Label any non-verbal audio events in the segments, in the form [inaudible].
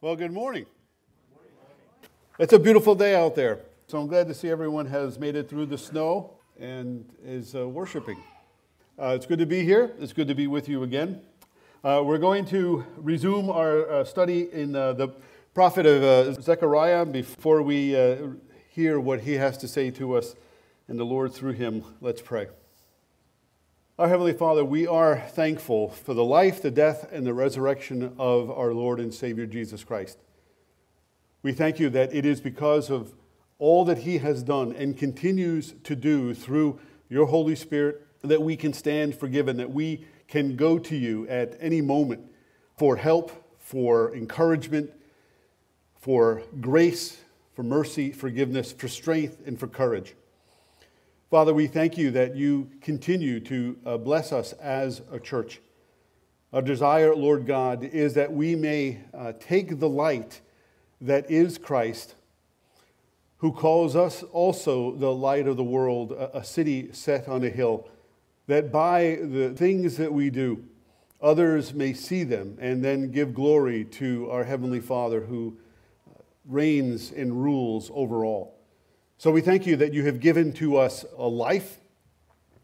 Well, good morning. It's a beautiful day out there. So I'm glad to see everyone has made it through the snow and is uh, worshiping. Uh, it's good to be here. It's good to be with you again. Uh, we're going to resume our uh, study in uh, the prophet of uh, Zechariah before we hear what he has to say to us and the Lord through him. Let's pray. Our Heavenly Father, we are thankful for the life, the death, and the resurrection of our Lord and Savior Jesus Christ. We thank you that it is because of all that He has done and continues to do through your Holy Spirit that we can stand forgiven, that we can go to you at any moment for help, for encouragement, for grace, for mercy, forgiveness, for strength, and for courage. Father, we thank you that you continue to uh, bless us as a church. Our desire, Lord God, is that we may uh, take the light that is Christ, who calls us also the light of the world, a, city set on a hill, that by the things that we do, others may see them and then give glory to our Heavenly Father who uh, reigns and rules over all. So we thank you that you have given to us a life,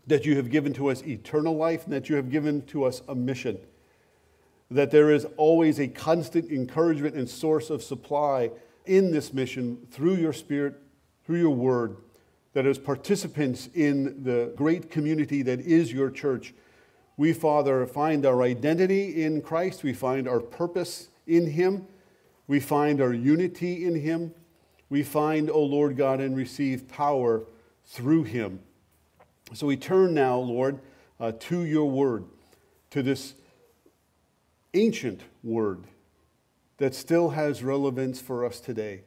that you have given to us eternal life, and that you have given to us a mission. That there is always a constant encouragement and source of supply in this mission through your Spirit, through your word, that as participants in the great community that is your church, we, Father, find our identity in Christ, we find our purpose in Him, we find our unity in Him we find, O Lord God, and receive power through him. So we turn now, Lord, uh, to your word, to this ancient word that still has relevance for us today,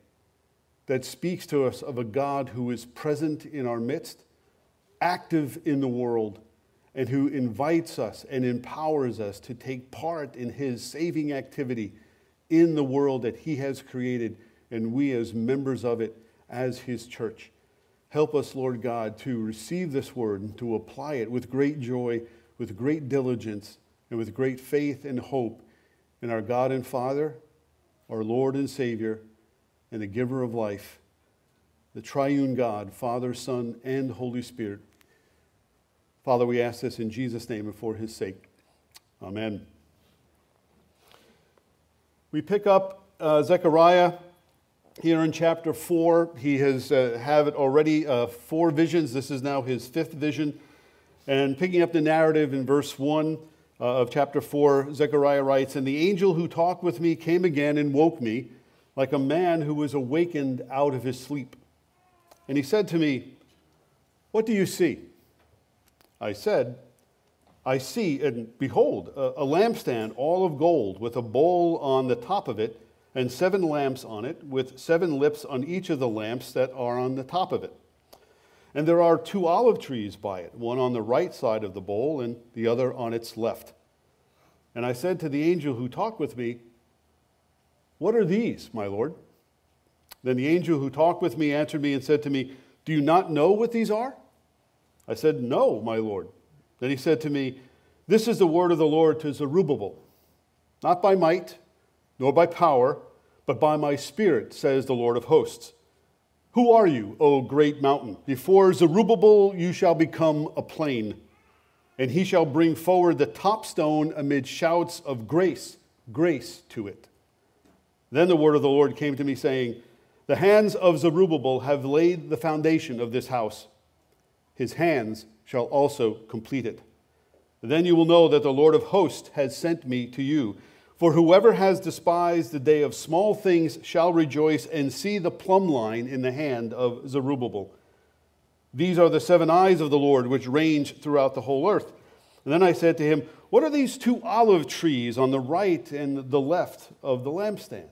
that speaks to us of a God who is present in our midst, active in the world, and who invites us and empowers us to take part in his saving activity in the world that he has created and we as members of it as his church. Help us, Lord God, to receive this word and to apply it with great joy, with great diligence, and with great faith and hope in our God and Father, our Lord and Savior, and the giver of life, the triune God, Father, Son, and Holy Spirit. Father, we ask this in Jesus' name and for his sake. Amen. We pick up uh, Zechariah here in chapter 4 he has uh, already uh, four visions. This is now his fifth vision. And picking up the narrative in verse 1 uh, of chapter 4 zechariah writes and the angel who talked with me came again and woke me like a man who was awakened out of his sleep. And he said to me what do you see i said i see and behold a, a lampstand all of gold with a bowl on the top of it and seven lamps on it, with seven lips on each of the lamps that are on the top of it. And there are two olive trees by it, one on the right side of the bowl and the other on its left. And I said to the angel who talked with me, What are these, my Lord? Then the angel who talked with me answered me and said to me, Do you not know what these are? I said, No, my Lord. Then he said to me, This is the word of the Lord to Zerubbabel, not by might, nor by power but by my Spirit, says the Lord of hosts. Who are you, O great mountain? Before Zerubbabel you shall become a plain, and he shall bring forward the top stone amid shouts of grace, grace to it. Then the word of the Lord came to me, saying, The hands of Zerubbabel have laid the foundation of this house. His hands shall also complete it. Then you will know that the Lord of hosts has sent me to you for whoever has despised the day of small things shall rejoice and see the plumb line in the hand of Zerubbabel. These are the seven eyes of the Lord which range throughout the whole earth. And then I said to him, What are these two olive trees on the right and the left of the lampstand?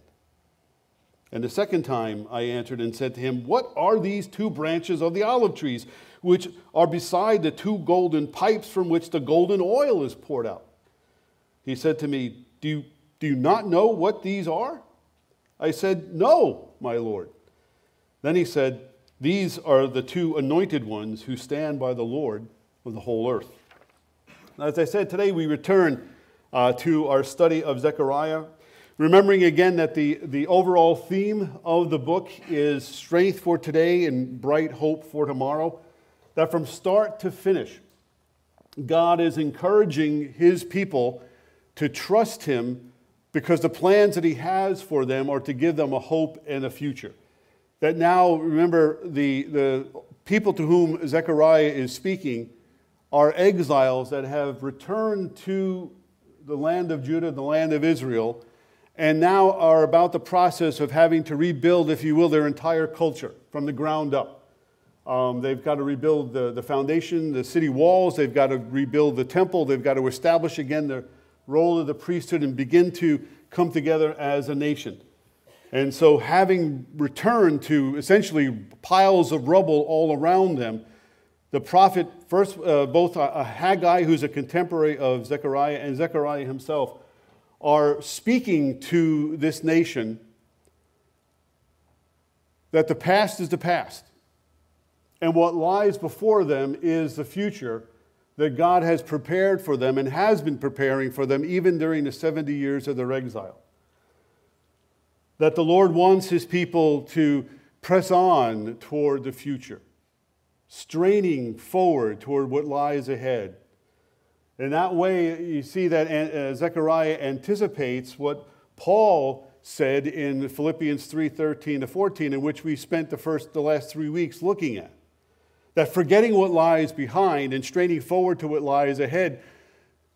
And the second time I answered and said to him, What are these two branches of the olive trees, which are beside the two golden pipes from which the golden oil is poured out? He said to me, Do you do you not know what these are? I said, No, my Lord. Then he said, These are the two anointed ones who stand by the Lord of the whole earth. As I said, today we return uh, to our study of Zechariah. Remembering again that the, the overall theme of the book is strength for today and bright hope for tomorrow, that from start to finish, God is encouraging his people to trust him because the plans that he has for them are to give them a hope and a future. That now, remember, the, the people to whom Zechariah is speaking are exiles that have returned to the land of Judah, the land of Israel, and now are about the process of having to rebuild, if you will, their entire culture from the ground up. Um, they've got to rebuild the, the foundation, the city walls, they've got to rebuild the temple, they've got to establish again the role of the priesthood and begin to come together as a nation. And so, having returned to essentially piles of rubble all around them, the prophet, first, uh, both uh, Haggai, who's a contemporary of Zechariah, and Zechariah himself, are speaking to this nation that the past is the past. And what lies before them is the future that God has prepared for them and has been preparing for them even during the 70 years of their exile. That the Lord wants his people to press on toward the future, straining forward toward what lies ahead. In that way, you see that uh, Zechariah anticipates what Paul said in Philippians 3:13 to 14, in which we spent the first the last three weeks looking at. That forgetting what lies behind and straining forward to what lies ahead,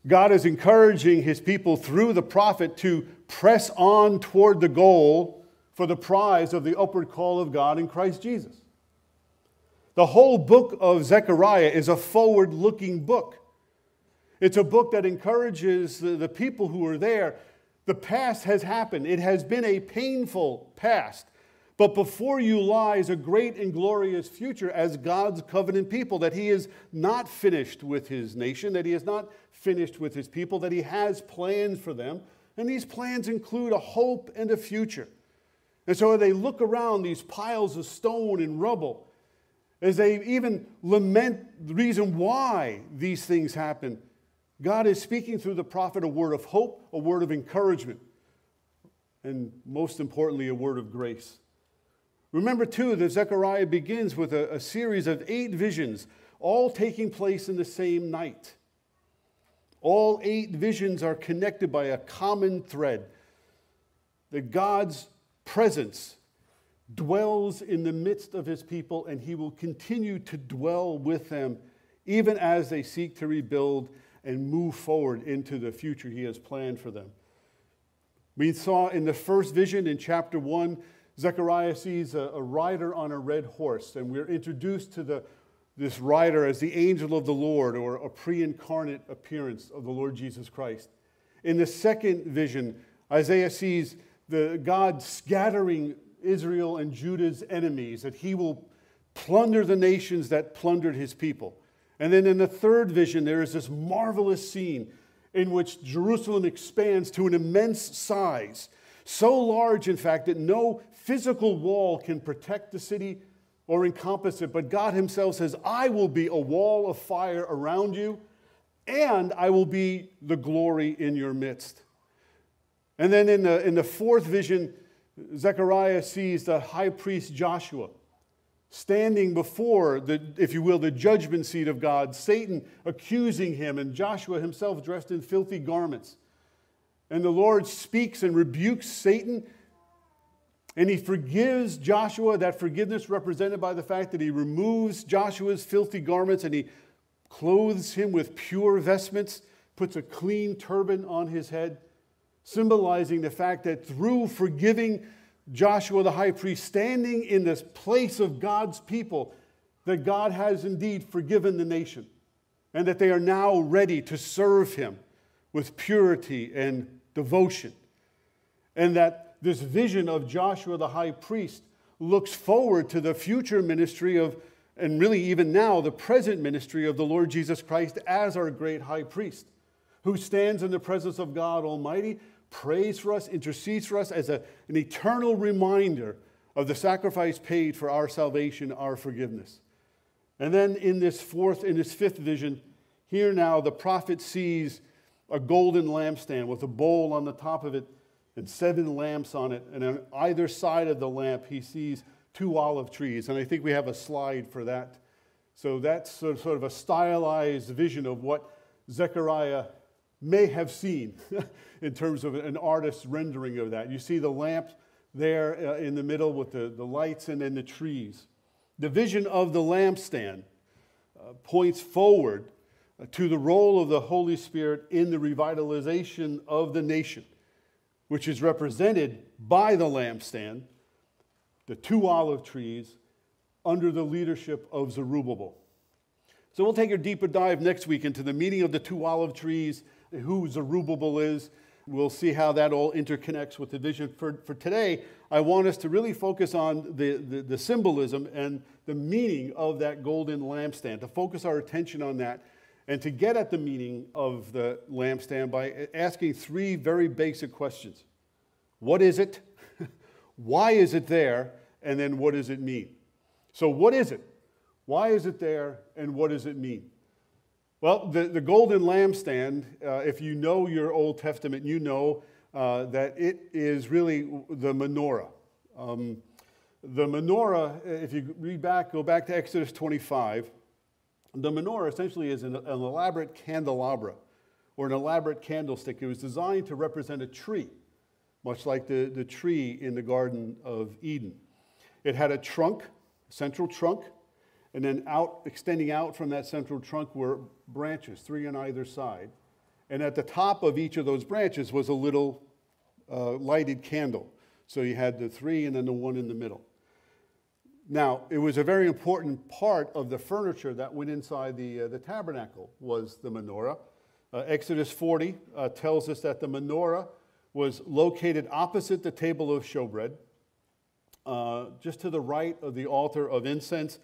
God is encouraging his people through the prophet to press on toward the goal for the prize of the upward call of God in Christ Jesus. The whole book of Zechariah is a forward looking book. It's a book that encourages the, the people who are there. The past has happened, it has been a painful past. But before you lies a great and glorious future as God's covenant people, that He is not finished with His nation, that He is not finished with His people, that He has plans for them. And these plans include a hope and a future. And so they look around these piles of stone and rubble, as they even lament the reason why these things happen, God is speaking through the prophet a word of hope, a word of encouragement, and most importantly, a word of grace. Remember, too, that Zechariah begins with a, a series of eight visions, all taking place in the same night. All eight visions are connected by a common thread that God's presence dwells in the midst of his people, and he will continue to dwell with them even as they seek to rebuild and move forward into the future he has planned for them. We saw in the first vision in chapter 1 Zechariah sees a, a rider on a red horse, and we're introduced to the, this rider as the angel of the Lord or a pre incarnate appearance of the Lord Jesus Christ. In the second vision, Isaiah sees the God scattering Israel and Judah's enemies, that he will plunder the nations that plundered his people. And then in the third vision, there is this marvelous scene in which Jerusalem expands to an immense size, so large, in fact, that no physical wall can protect the city or encompass it, but God Himself says, I will be a wall of fire around you, and I will be the glory in your midst. And then in the, in the fourth vision, Zechariah sees the high priest Joshua standing before the, if you will, the judgment seat of God, Satan accusing him, and Joshua himself dressed in filthy garments. And the Lord speaks and rebukes Satan and he forgives Joshua, that forgiveness represented by the fact that he removes Joshua's filthy garments and he clothes him with pure vestments, puts a clean turban on his head, symbolizing the fact that through forgiving Joshua the high priest, standing in this place of God's people, that God has indeed forgiven the nation and that they are now ready to serve him with purity and devotion. And that this vision of Joshua the high priest looks forward to the future ministry of, and really even now, the present ministry of the Lord Jesus Christ as our great high priest, who stands in the presence of God Almighty, prays for us, intercedes for us as a, an eternal reminder of the sacrifice paid for our salvation, our forgiveness. And then in this fourth, in this fifth vision, here now the prophet sees a golden lampstand with a bowl on the top of it and seven lamps on it. And on either side of the lamp, he sees two olive trees. And I think we have a slide for that. So that's sort of a stylized vision of what Zechariah may have seen [laughs] in terms of an artist's rendering of that. You see the lamp there uh, in the middle with the, the lights and then the trees. The vision of the lampstand uh, points forward uh, to the role of the Holy Spirit in the revitalization of the nation, which is represented by the lampstand, the two olive trees, under the leadership of Zerubbabel. So we'll take a deeper dive next week into the meaning of the two olive trees, who Zerubbabel is. We'll see how that all interconnects with the vision. For, for today, I want us to really focus on the, the, the symbolism and the meaning of that golden lampstand, to focus our attention on that, and to get at the meaning of the lampstand by asking three very basic questions What is it? [laughs] Why is it there? And then what does it mean? So, what is it? Why is it there? And what does it mean? Well, the, the golden lampstand, uh, if you know your Old Testament, you know uh, that it is really the menorah. Um, the menorah, if you read back, go back to Exodus 25, the menorah essentially is an, an elaborate candelabra or an elaborate candlestick. It was designed to represent a tree, much like the, the tree in the Garden of Eden. It had a trunk, central trunk, and then out, extending out from that central trunk were branches, three on either side. And at the top of each of those branches was a little uh, lighted candle. So you had the three and then the one in the middle. Now, it was a very important part of the furniture that went inside the, uh, the tabernacle was the menorah. Uh, Exodus 40 uh, tells us that the menorah was located opposite the table of showbread, uh, just to the right of the altar of incense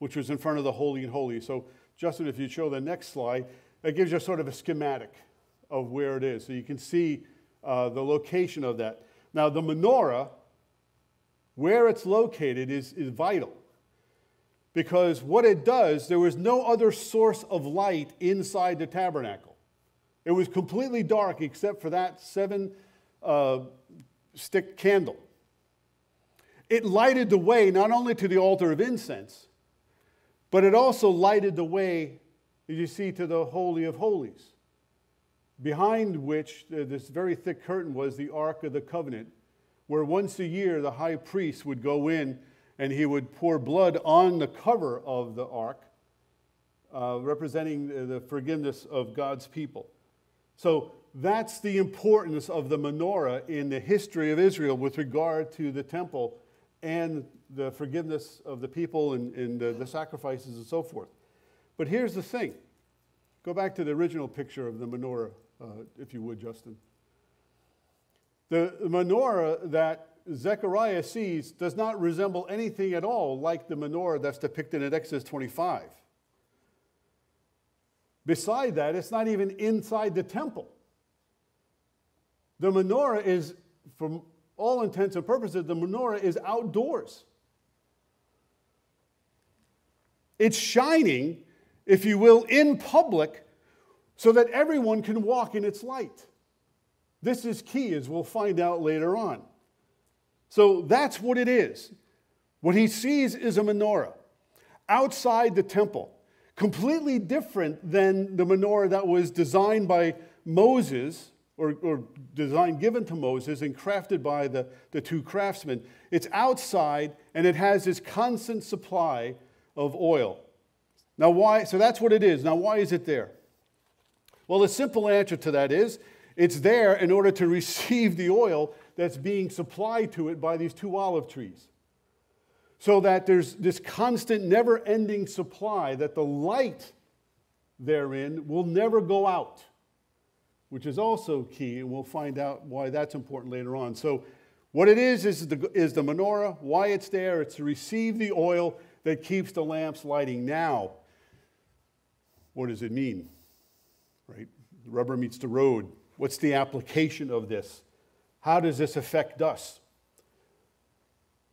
which was in front of the Holy and Holy. So, Justin, if you show the next slide, that gives you sort of a schematic of where it is. So you can see uh, the location of that. Now, the menorah, where it's located, is, is vital. Because what it does, there was no other source of light inside the tabernacle. It was completely dark except for that seven uh, stick candle. It lighted the way not only to the altar of incense, but it also lighted the way, as you see, to the Holy of Holies, behind which uh, this very thick curtain was the Ark of the Covenant, where once a year the high priest would go in and he would pour blood on the cover of the ark, uh, representing the forgiveness of God's people. So that's the importance of the menorah in the history of Israel with regard to the temple and the forgiveness of the people and, and the, the sacrifices and so forth. But here's the thing go back to the original picture of the menorah, uh, if you would, Justin. The menorah that Zechariah sees does not resemble anything at all like the menorah that's depicted in Exodus 25. Beside that, it's not even inside the temple. The menorah is, from all intents and purposes, the menorah is outdoors. It's shining, if you will, in public so that everyone can walk in its light. This is key, as we'll find out later on. So that's what it is. What he sees is a menorah outside the temple, completely different than the menorah that was designed by Moses or, or given to Moses and crafted by the, the two craftsmen. It's outside and it has this constant supply of oil. Now, why? So that's what it is. Now, why is it there? Well, the simple answer to that is it's there in order to receive the oil that's being supplied to it by these two olive trees. So that there's this constant, never ending supply, that the light therein will never go out, which is also key, and we'll find out why that's important later on. So, what it is is the, is the menorah, why it's there, it's to receive the oil that keeps the lamps lighting. Now, what does it mean? Right? The rubber meets the road. What's the application of this? How does this affect us?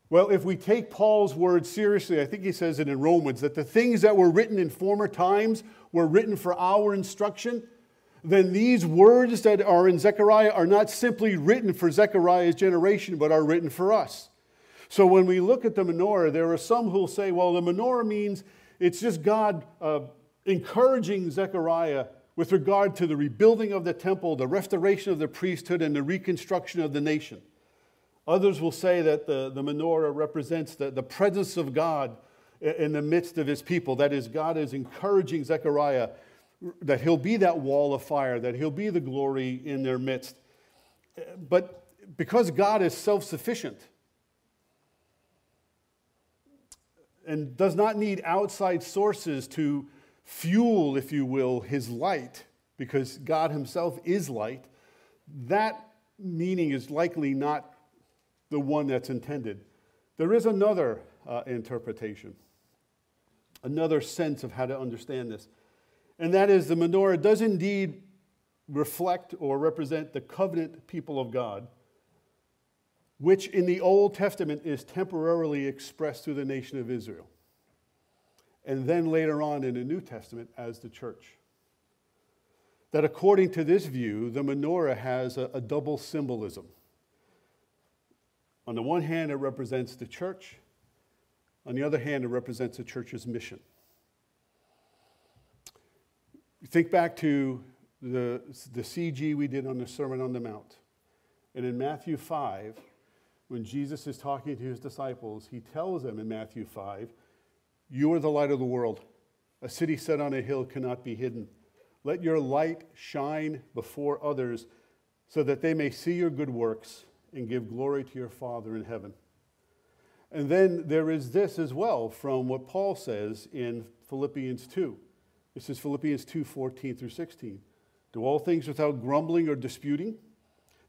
Well, if we take Paul's words seriously, I think he says it in Romans that the things that were written in former times were written for our instruction. then these words that are in Zechariah are not simply written for Zechariah's generation, but are written for us. So when we look at the menorah, there are some who will say, well, the menorah means it's just God uh, encouraging Zechariah with regard to the rebuilding of the temple, the restoration of the priesthood, and the reconstruction of the nation. Others will say that the, the menorah represents the, the presence of God in the midst of his people. That is, God is encouraging Zechariah that he'll be that wall of fire, that he'll be the glory in their midst. But because God is self sufficient and does not need outside sources to fuel, if you will, his light, because God himself is light, that meaning is likely not the one that's intended. There is another uh, interpretation, another sense of how to understand this and that is the menorah does indeed reflect or represent the covenant people of God, which in the Old Testament is temporarily expressed through the nation of Israel, and then later on in the New Testament as the church. That according to this view, the menorah has a, a double symbolism. On the one hand, it represents the church. On the other hand, it represents the church's mission. Think back to the, the CG we did on the Sermon on the Mount. And in Matthew 5, when Jesus is talking to his disciples, he tells them in Matthew 5, You are the light of the world. A city set on a hill cannot be hidden. Let your light shine before others so that they may see your good works and give glory to your Father in heaven. And then there is this as well from what Paul says in Philippians 2. This is Philippians 2 14 through 16. Do all things without grumbling or disputing,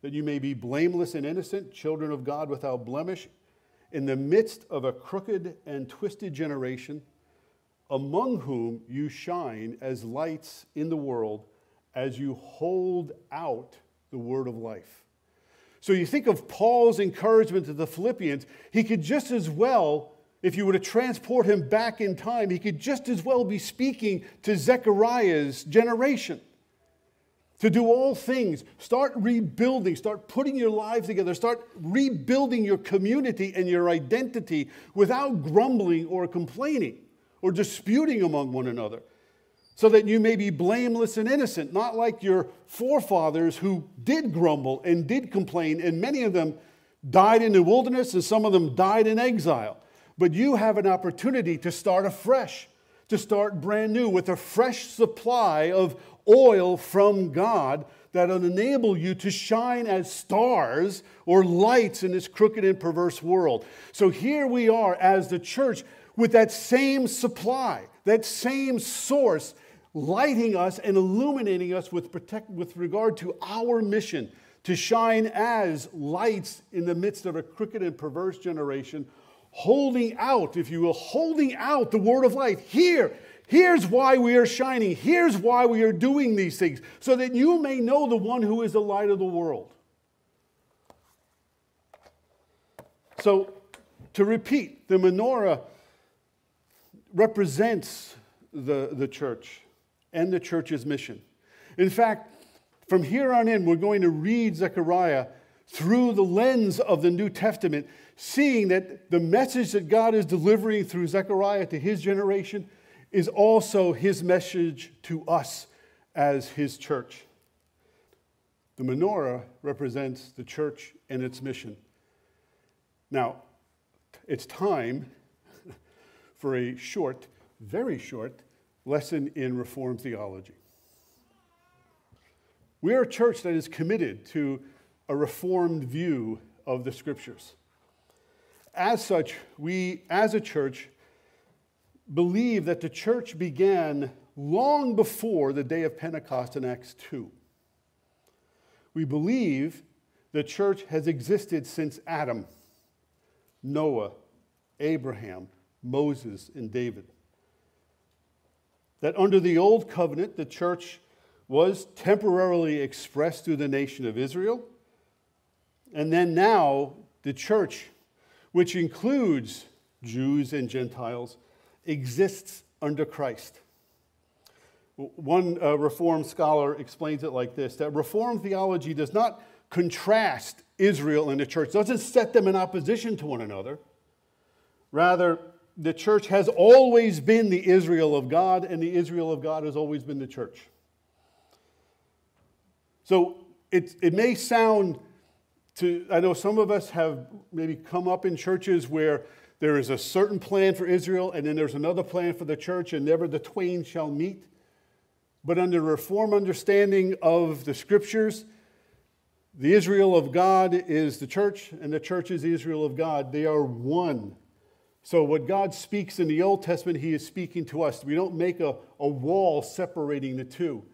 that you may be blameless and innocent, children of God without blemish, in the midst of a crooked and twisted generation, among whom you shine as lights in the world as you hold out the word of life. So you think of Paul's encouragement to the Philippians, he could just as well if you were to transport him back in time, he could just as well be speaking to Zechariah's generation. To do all things, start rebuilding, start putting your lives together, start rebuilding your community and your identity without grumbling or complaining or disputing among one another, so that you may be blameless and innocent, not like your forefathers who did grumble and did complain, and many of them died in the wilderness and some of them died in exile. But you have an opportunity to start afresh, to start brand new with a fresh supply of oil from God that will enable you to shine as stars or lights in this crooked and perverse world. So here we are as the church with that same supply, that same source lighting us and illuminating us with, protect, with regard to our mission to shine as lights in the midst of a crooked and perverse generation holding out, if you will, holding out the word of life. Here, here's why we are shining. Here's why we are doing these things, so that you may know the one who is the light of the world. So, to repeat, the menorah represents the, the church and the church's mission. In fact, from here on in, we're going to read Zechariah through the lens of the New Testament, seeing that the message that God is delivering through Zechariah to his generation is also his message to us as his church. The menorah represents the church and its mission. Now, it's time [laughs] for a short, very short lesson in Reformed theology. We are a church that is committed to a reformed view of the scriptures. As such, we as a church believe that the church began long before the day of Pentecost in Acts 2. We believe the church has existed since Adam, Noah, Abraham, Moses, and David. That under the old covenant, the church was temporarily expressed through the nation of Israel and then now, the church, which includes Jews and Gentiles, exists under Christ. One uh, Reformed scholar explains it like this that Reformed theology does not contrast Israel and the church, doesn't set them in opposition to one another. Rather, the church has always been the Israel of God, and the Israel of God has always been the church. So it, it may sound to, I know some of us have maybe come up in churches where there is a certain plan for Israel, and then there's another plan for the church, and never the twain shall meet. But under Reform understanding of the scriptures, the Israel of God is the church, and the church is the Israel of God. They are one. So, what God speaks in the Old Testament, He is speaking to us. We don't make a, a wall separating the two.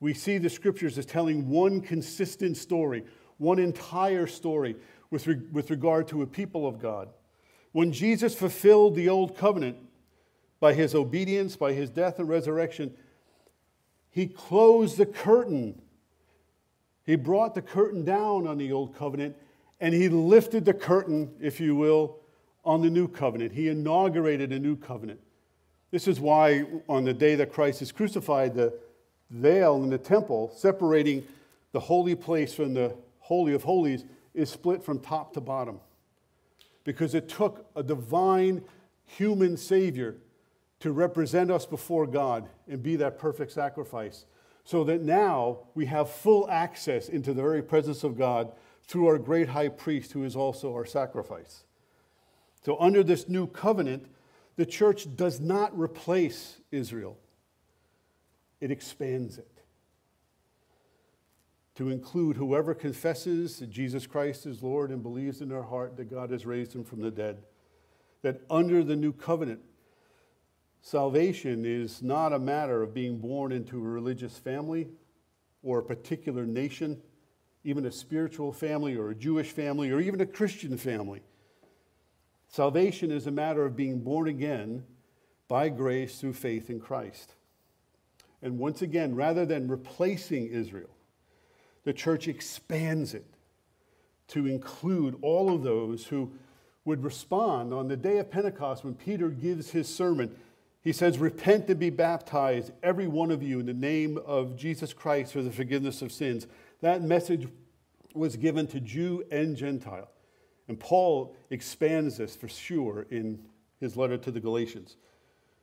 We see the scriptures as telling one consistent story, one entire story with, re- with regard to a people of God. When Jesus fulfilled the old covenant by his obedience, by his death and resurrection, he closed the curtain. He brought the curtain down on the old covenant and he lifted the curtain, if you will, on the new covenant. He inaugurated a new covenant. This is why, on the day that Christ is crucified, the veil in the temple separating the holy place from the Holy of Holies is split from top to bottom because it took a divine human Savior to represent us before God and be that perfect sacrifice. So that now we have full access into the very presence of God through our great high priest, who is also our sacrifice. So, under this new covenant, the church does not replace Israel, it expands it to include whoever confesses that Jesus Christ is Lord and believes in their heart that God has raised him from the dead. That under the new covenant, salvation is not a matter of being born into a religious family or a particular nation, even a spiritual family or a Jewish family or even a Christian family. Salvation is a matter of being born again by grace through faith in Christ. And once again, rather than replacing Israel, the church expands it to include all of those who would respond on the day of Pentecost when Peter gives his sermon. He says, Repent and be baptized, every one of you, in the name of Jesus Christ for the forgiveness of sins. That message was given to Jew and Gentile. And Paul expands this for sure in his letter to the Galatians.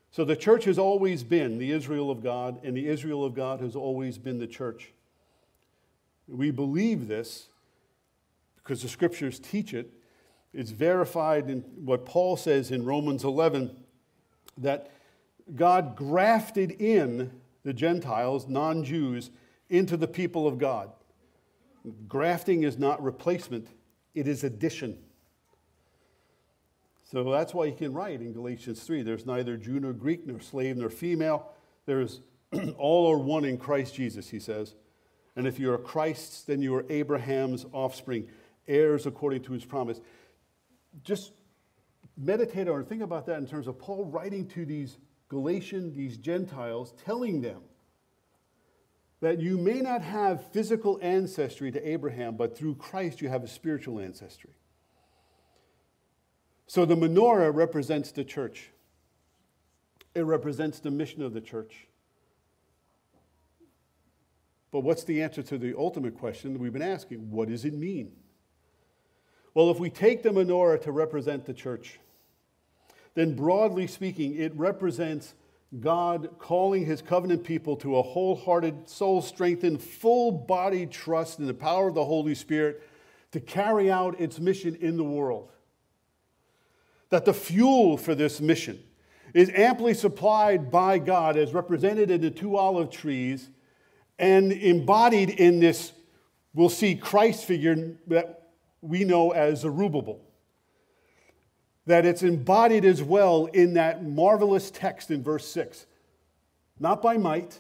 So the church has always been the Israel of God, and the Israel of God has always been the church. We believe this because the scriptures teach it. It's verified in what Paul says in Romans 11 that God grafted in the Gentiles, non Jews, into the people of God. Grafting is not replacement, it is addition. So that's why he can write in Galatians 3 there's neither Jew nor Greek, nor slave nor female. There's [clears throat] all are one in Christ Jesus, he says. And if you are Christ's, then you are Abraham's offspring, heirs according to his promise. Just meditate on and think about that in terms of Paul writing to these Galatian, these Gentiles, telling them that you may not have physical ancestry to Abraham, but through Christ you have a spiritual ancestry. So the menorah represents the church. It represents the mission of the church. But what's the answer to the ultimate question that we've been asking? What does it mean? Well, if we take the menorah to represent the church, then broadly speaking, it represents God calling his covenant people to a wholehearted, soul strengthened, full body trust in the power of the Holy Spirit to carry out its mission in the world. That the fuel for this mission is amply supplied by God as represented in the two olive trees and embodied in this, we'll see Christ figure that we know as Zerubbabel. That it's embodied as well in that marvelous text in verse 6. Not by might,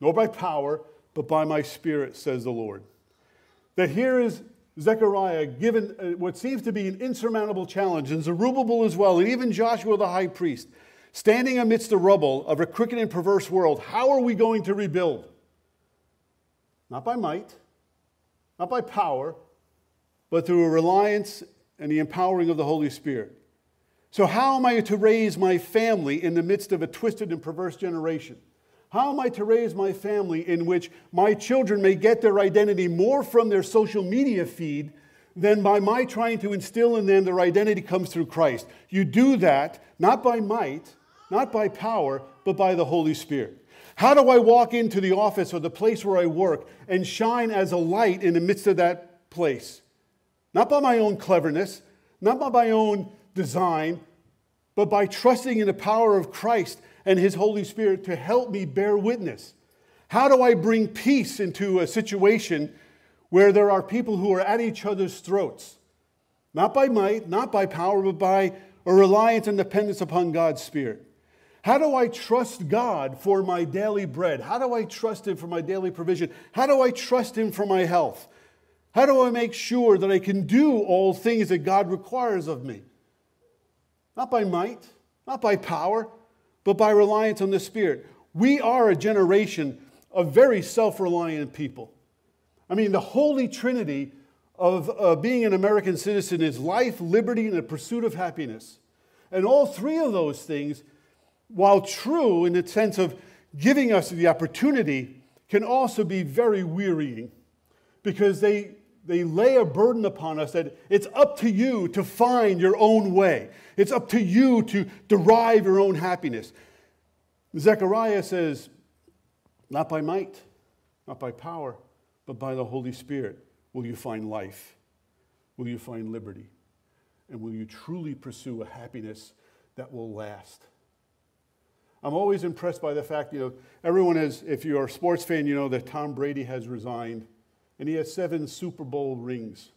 nor by power, but by my spirit, says the Lord. That here is Zechariah given uh, what seems to be an insurmountable challenge, and Zerubbabel as well, and even Joshua the high priest, standing amidst the rubble of a crooked and perverse world. How are we going to rebuild? Not by might, not by power, but through a reliance and the empowering of the Holy Spirit. So, how am I to raise my family in the midst of a twisted and perverse generation? How am I to raise my family in which my children may get their identity more from their social media feed than by my trying to instill in them their identity comes through Christ? You do that not by might, not by power, but by the Holy Spirit. How do I walk into the office or the place where I work and shine as a light in the midst of that place? Not by my own cleverness, not by my own design, but by trusting in the power of Christ and His Holy Spirit to help me bear witness. How do I bring peace into a situation where there are people who are at each other's throats? Not by might, not by power, but by a reliance and dependence upon God's Spirit. How do I trust God for my daily bread? How do I trust Him for my daily provision? How do I trust Him for my health? How do I make sure that I can do all things that God requires of me? Not by might, not by power, but by reliance on the Spirit. We are a generation of very self reliant people. I mean, the Holy Trinity of uh, being an American citizen is life, liberty, and the pursuit of happiness. And all three of those things, while true in the sense of giving us the opportunity, can also be very wearying because they, they lay a burden upon us that it's up to you to find your own way. It's up to you to derive your own happiness. Zechariah says, Not by might, not by power, but by the Holy Spirit will you find life, will you find liberty, and will you truly pursue a happiness that will last. I'm always impressed by the fact, you know, everyone is, if you're a sports fan, you know that Tom Brady has resigned and he has seven Super Bowl rings.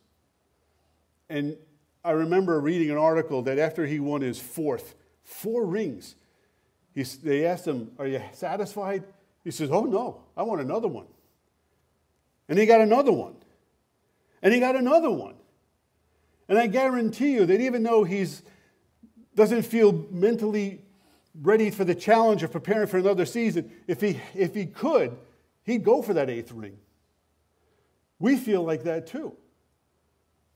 And I remember reading an article that after he won his fourth, four rings, he, they asked him, Are you satisfied? He says, Oh, no, I want another one. And he got another one. And he got another one. And I guarantee you that even though he doesn't feel mentally ready for the challenge of preparing for another season, if he, if he could, he'd go for that eighth ring. We feel like that too.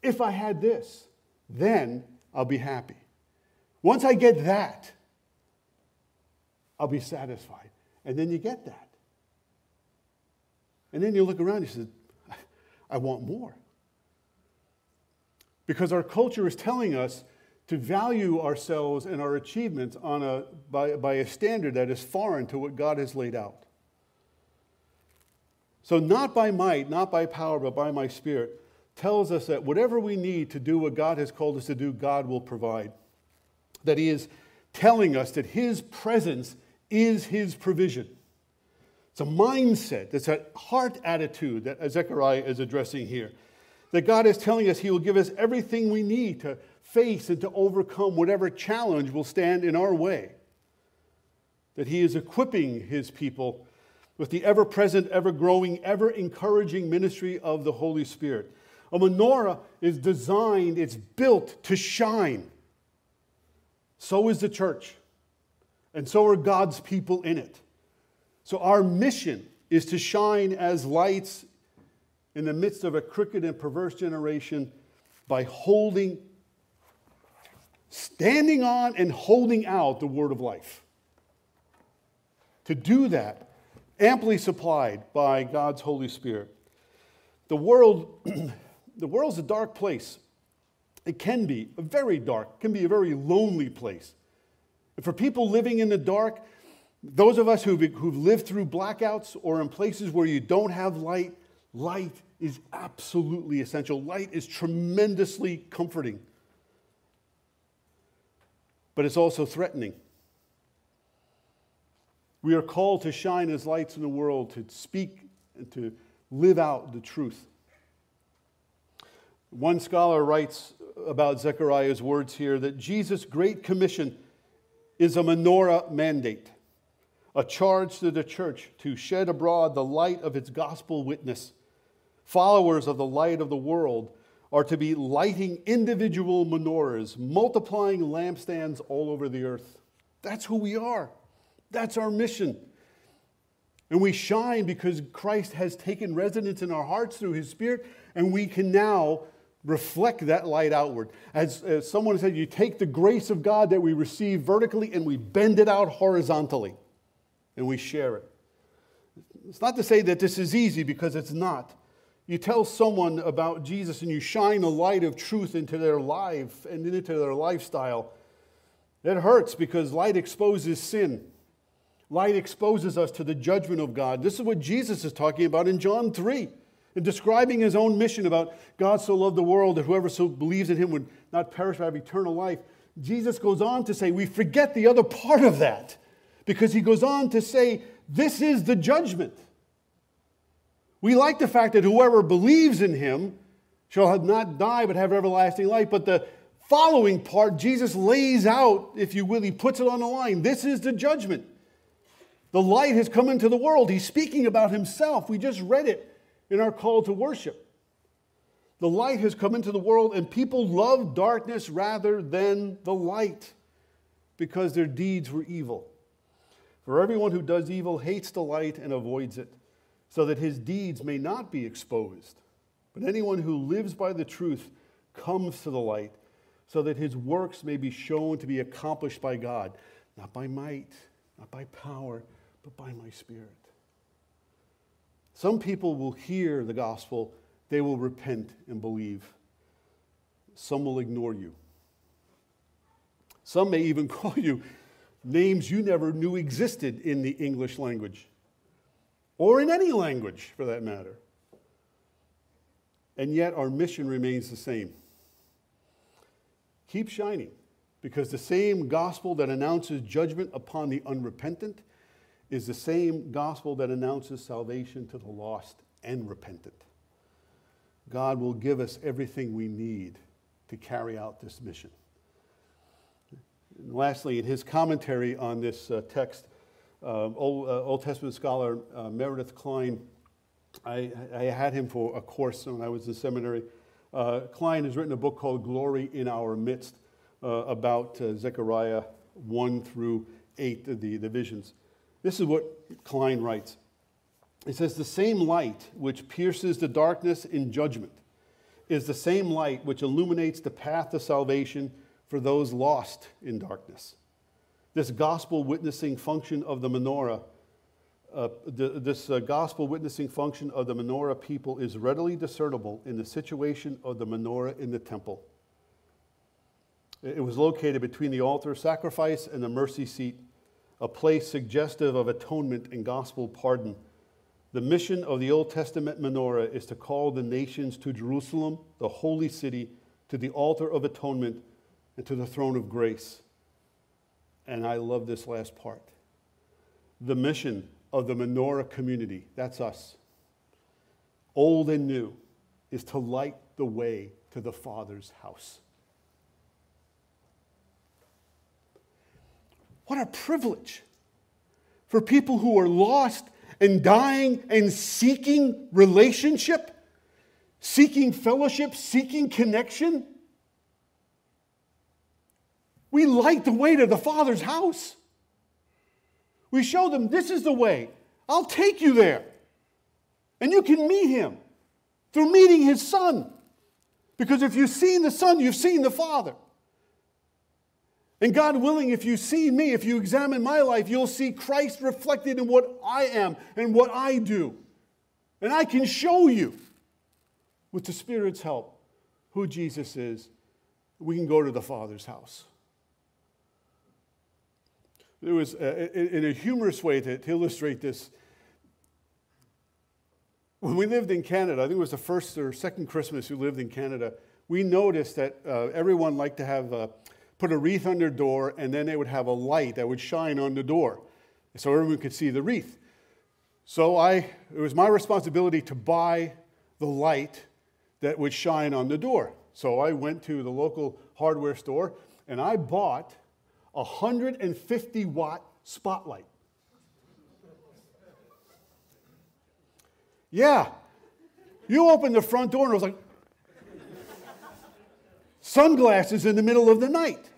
If I had this, then I'll be happy. Once I get that, I'll be satisfied. And then you get that. And then you look around and you say, I want more. Because our culture is telling us to value ourselves and our achievements on a, by, by a standard that is foreign to what God has laid out. So, not by might, not by power, but by my spirit, tells us that whatever we need to do what God has called us to do, God will provide. That He is telling us that His presence is His provision. It's a mindset, it's a heart attitude that Zechariah is addressing here. That God is telling us He will give us everything we need to face and to overcome whatever challenge will stand in our way. That He is equipping His people with the ever present, ever growing, ever encouraging ministry of the Holy Spirit. A menorah is designed, it's built to shine. So is the church, and so are God's people in it. So, our mission is to shine as lights in the midst of a crooked and perverse generation by holding, standing on, and holding out the word of life. To do that, amply supplied by God's Holy Spirit. The world, [clears throat] the world's a dark place. It can be a very dark, can be a very lonely place. And for people living in the dark, those of us who've, who've lived through blackouts or in places where you don't have light, light is absolutely essential. Light is tremendously comforting, but it's also threatening. We are called to shine as lights in the world, to speak and to live out the truth. One scholar writes about Zechariah's words here that Jesus' great commission is a menorah mandate, a charge to the church to shed abroad the light of its gospel witness. Followers of the light of the world are to be lighting individual menorahs, multiplying lampstands all over the earth. That's who we are. That's our mission. And we shine because Christ has taken residence in our hearts through his Spirit, and we can now reflect that light outward. As, as someone said, you take the grace of God that we receive vertically and we bend it out horizontally, and we share it. It's not to say that this is easy because it's not. You tell someone about Jesus and you shine a light of truth into their life and into their lifestyle. It hurts because light exposes sin. Light exposes us to the judgment of God. This is what Jesus is talking about in John 3, in describing his own mission about God so loved the world that whoever so believes in him would not perish but have eternal life. Jesus goes on to say, we forget the other part of that because he goes on to say, this is the judgment. We like the fact that whoever believes in him shall not die but have everlasting life. But the following part, Jesus lays out, if you will, he puts it on the line. This is the judgment. The light has come into the world. He's speaking about himself. We just read it in our call to worship. The light has come into the world, and people love darkness rather than the light because their deeds were evil. For everyone who does evil hates the light and avoids it so that his deeds may not be exposed. But anyone who lives by the truth comes to the light, so that his works may be shown to be accomplished by God, not by might, not by power, but by my Spirit. Some people will hear the gospel, they will repent and believe. Some will ignore you. Some may even [laughs] call you names you never knew existed in the English language or in any language for that matter. And yet our mission remains the same. Keep shining, because the same gospel that announces judgment upon the unrepentant is the same gospel that announces salvation to the lost and repentant. God will give us everything we need to carry out this mission. And lastly, in his commentary on this uh, text, Old, uh, Old, Testament scholar uh, Meredith Kline. I, I, had him for a course when I was in seminary. Uh, Kline has written a book called Glory in Our Midst about Zechariah 1 through 8, the, the visions. This is what Kline writes. It says, The same light which pierces the darkness in judgment is the same light which illuminates the path of salvation for those lost in darkness. This gospel witnessing function of the menorah, uh, the, this uh, gospel witnessing function of the menorah people is readily discernible in the situation of the menorah in the temple. It was located between the altar of sacrifice and the mercy seat, a place suggestive of atonement and gospel pardon. The mission of the Old Testament menorah is to call the nations to Jerusalem, the holy city, to the altar of atonement, and to the throne of grace. And I love this last part. The mission of the menorah community, that's us, old and new, is to light the way to the Father's house. What a privilege for people who are lost and dying and seeking relationship, seeking fellowship, seeking connection. We light the way to the Father's house. We show them this is the way. I'll take you there. And you can meet him through meeting his son. Because if you've seen the son, you've seen the Father. And God willing, if you see me, if you examine my life, you'll see Christ reflected in what I am and what I do. And I can show you, with the Spirit's help, who Jesus is. We can go to the Father's house. There was, uh, in a humorous way to, to illustrate this, when we lived in Canada, I think it was the first or second Christmas we lived in Canada, we noticed that uh, everyone liked to have uh, put a wreath on their door, and then they would have a light that would shine on the door, so everyone could see the wreath. So I, it was my responsibility to buy the light that would shine on the door. So I went to the local hardware store, and I bought 150 watt spotlight. Yeah. You opened the front door and it was like sunglasses in the middle of the night.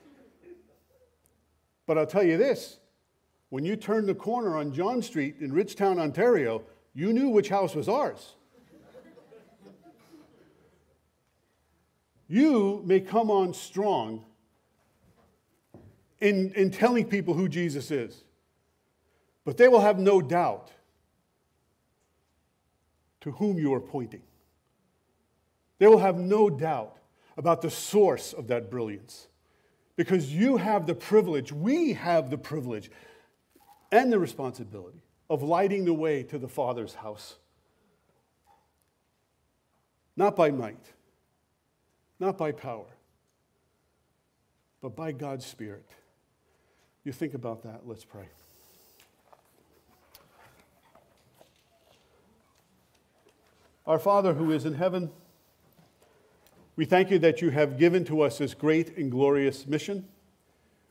But I'll tell you this when you turned the corner on John Street in Ridgetown, Ontario, you knew which house was ours. You may come on strong in, in telling people who Jesus is. But they will have no doubt to whom you are pointing. They will have no doubt about the source of that brilliance because you have the privilege, we have the privilege and the responsibility of lighting the way to the Father's house. Not by might, not by power, but by God's Spirit. You think about that, let's pray. Our Father who is in heaven, we thank you that you have given to us this great and glorious mission.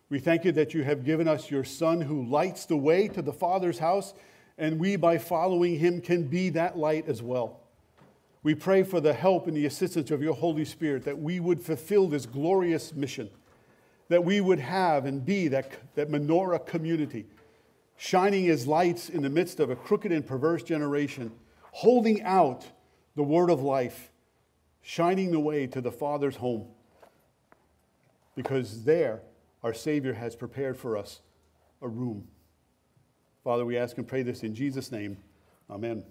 We thank you that you have given us your Son who lights the way to the Father's house, and we, by following him, can be that light as well. We pray for the help and the assistance of your Holy Spirit that we would fulfill this glorious mission, that we would have and be that, that menorah community, shining as lights in the midst of a crooked and perverse generation, holding out the word of life, shining the way to the Father's home. Because there, our Savior has prepared for us a room. Father, we ask and pray this in Jesus' name. Amen.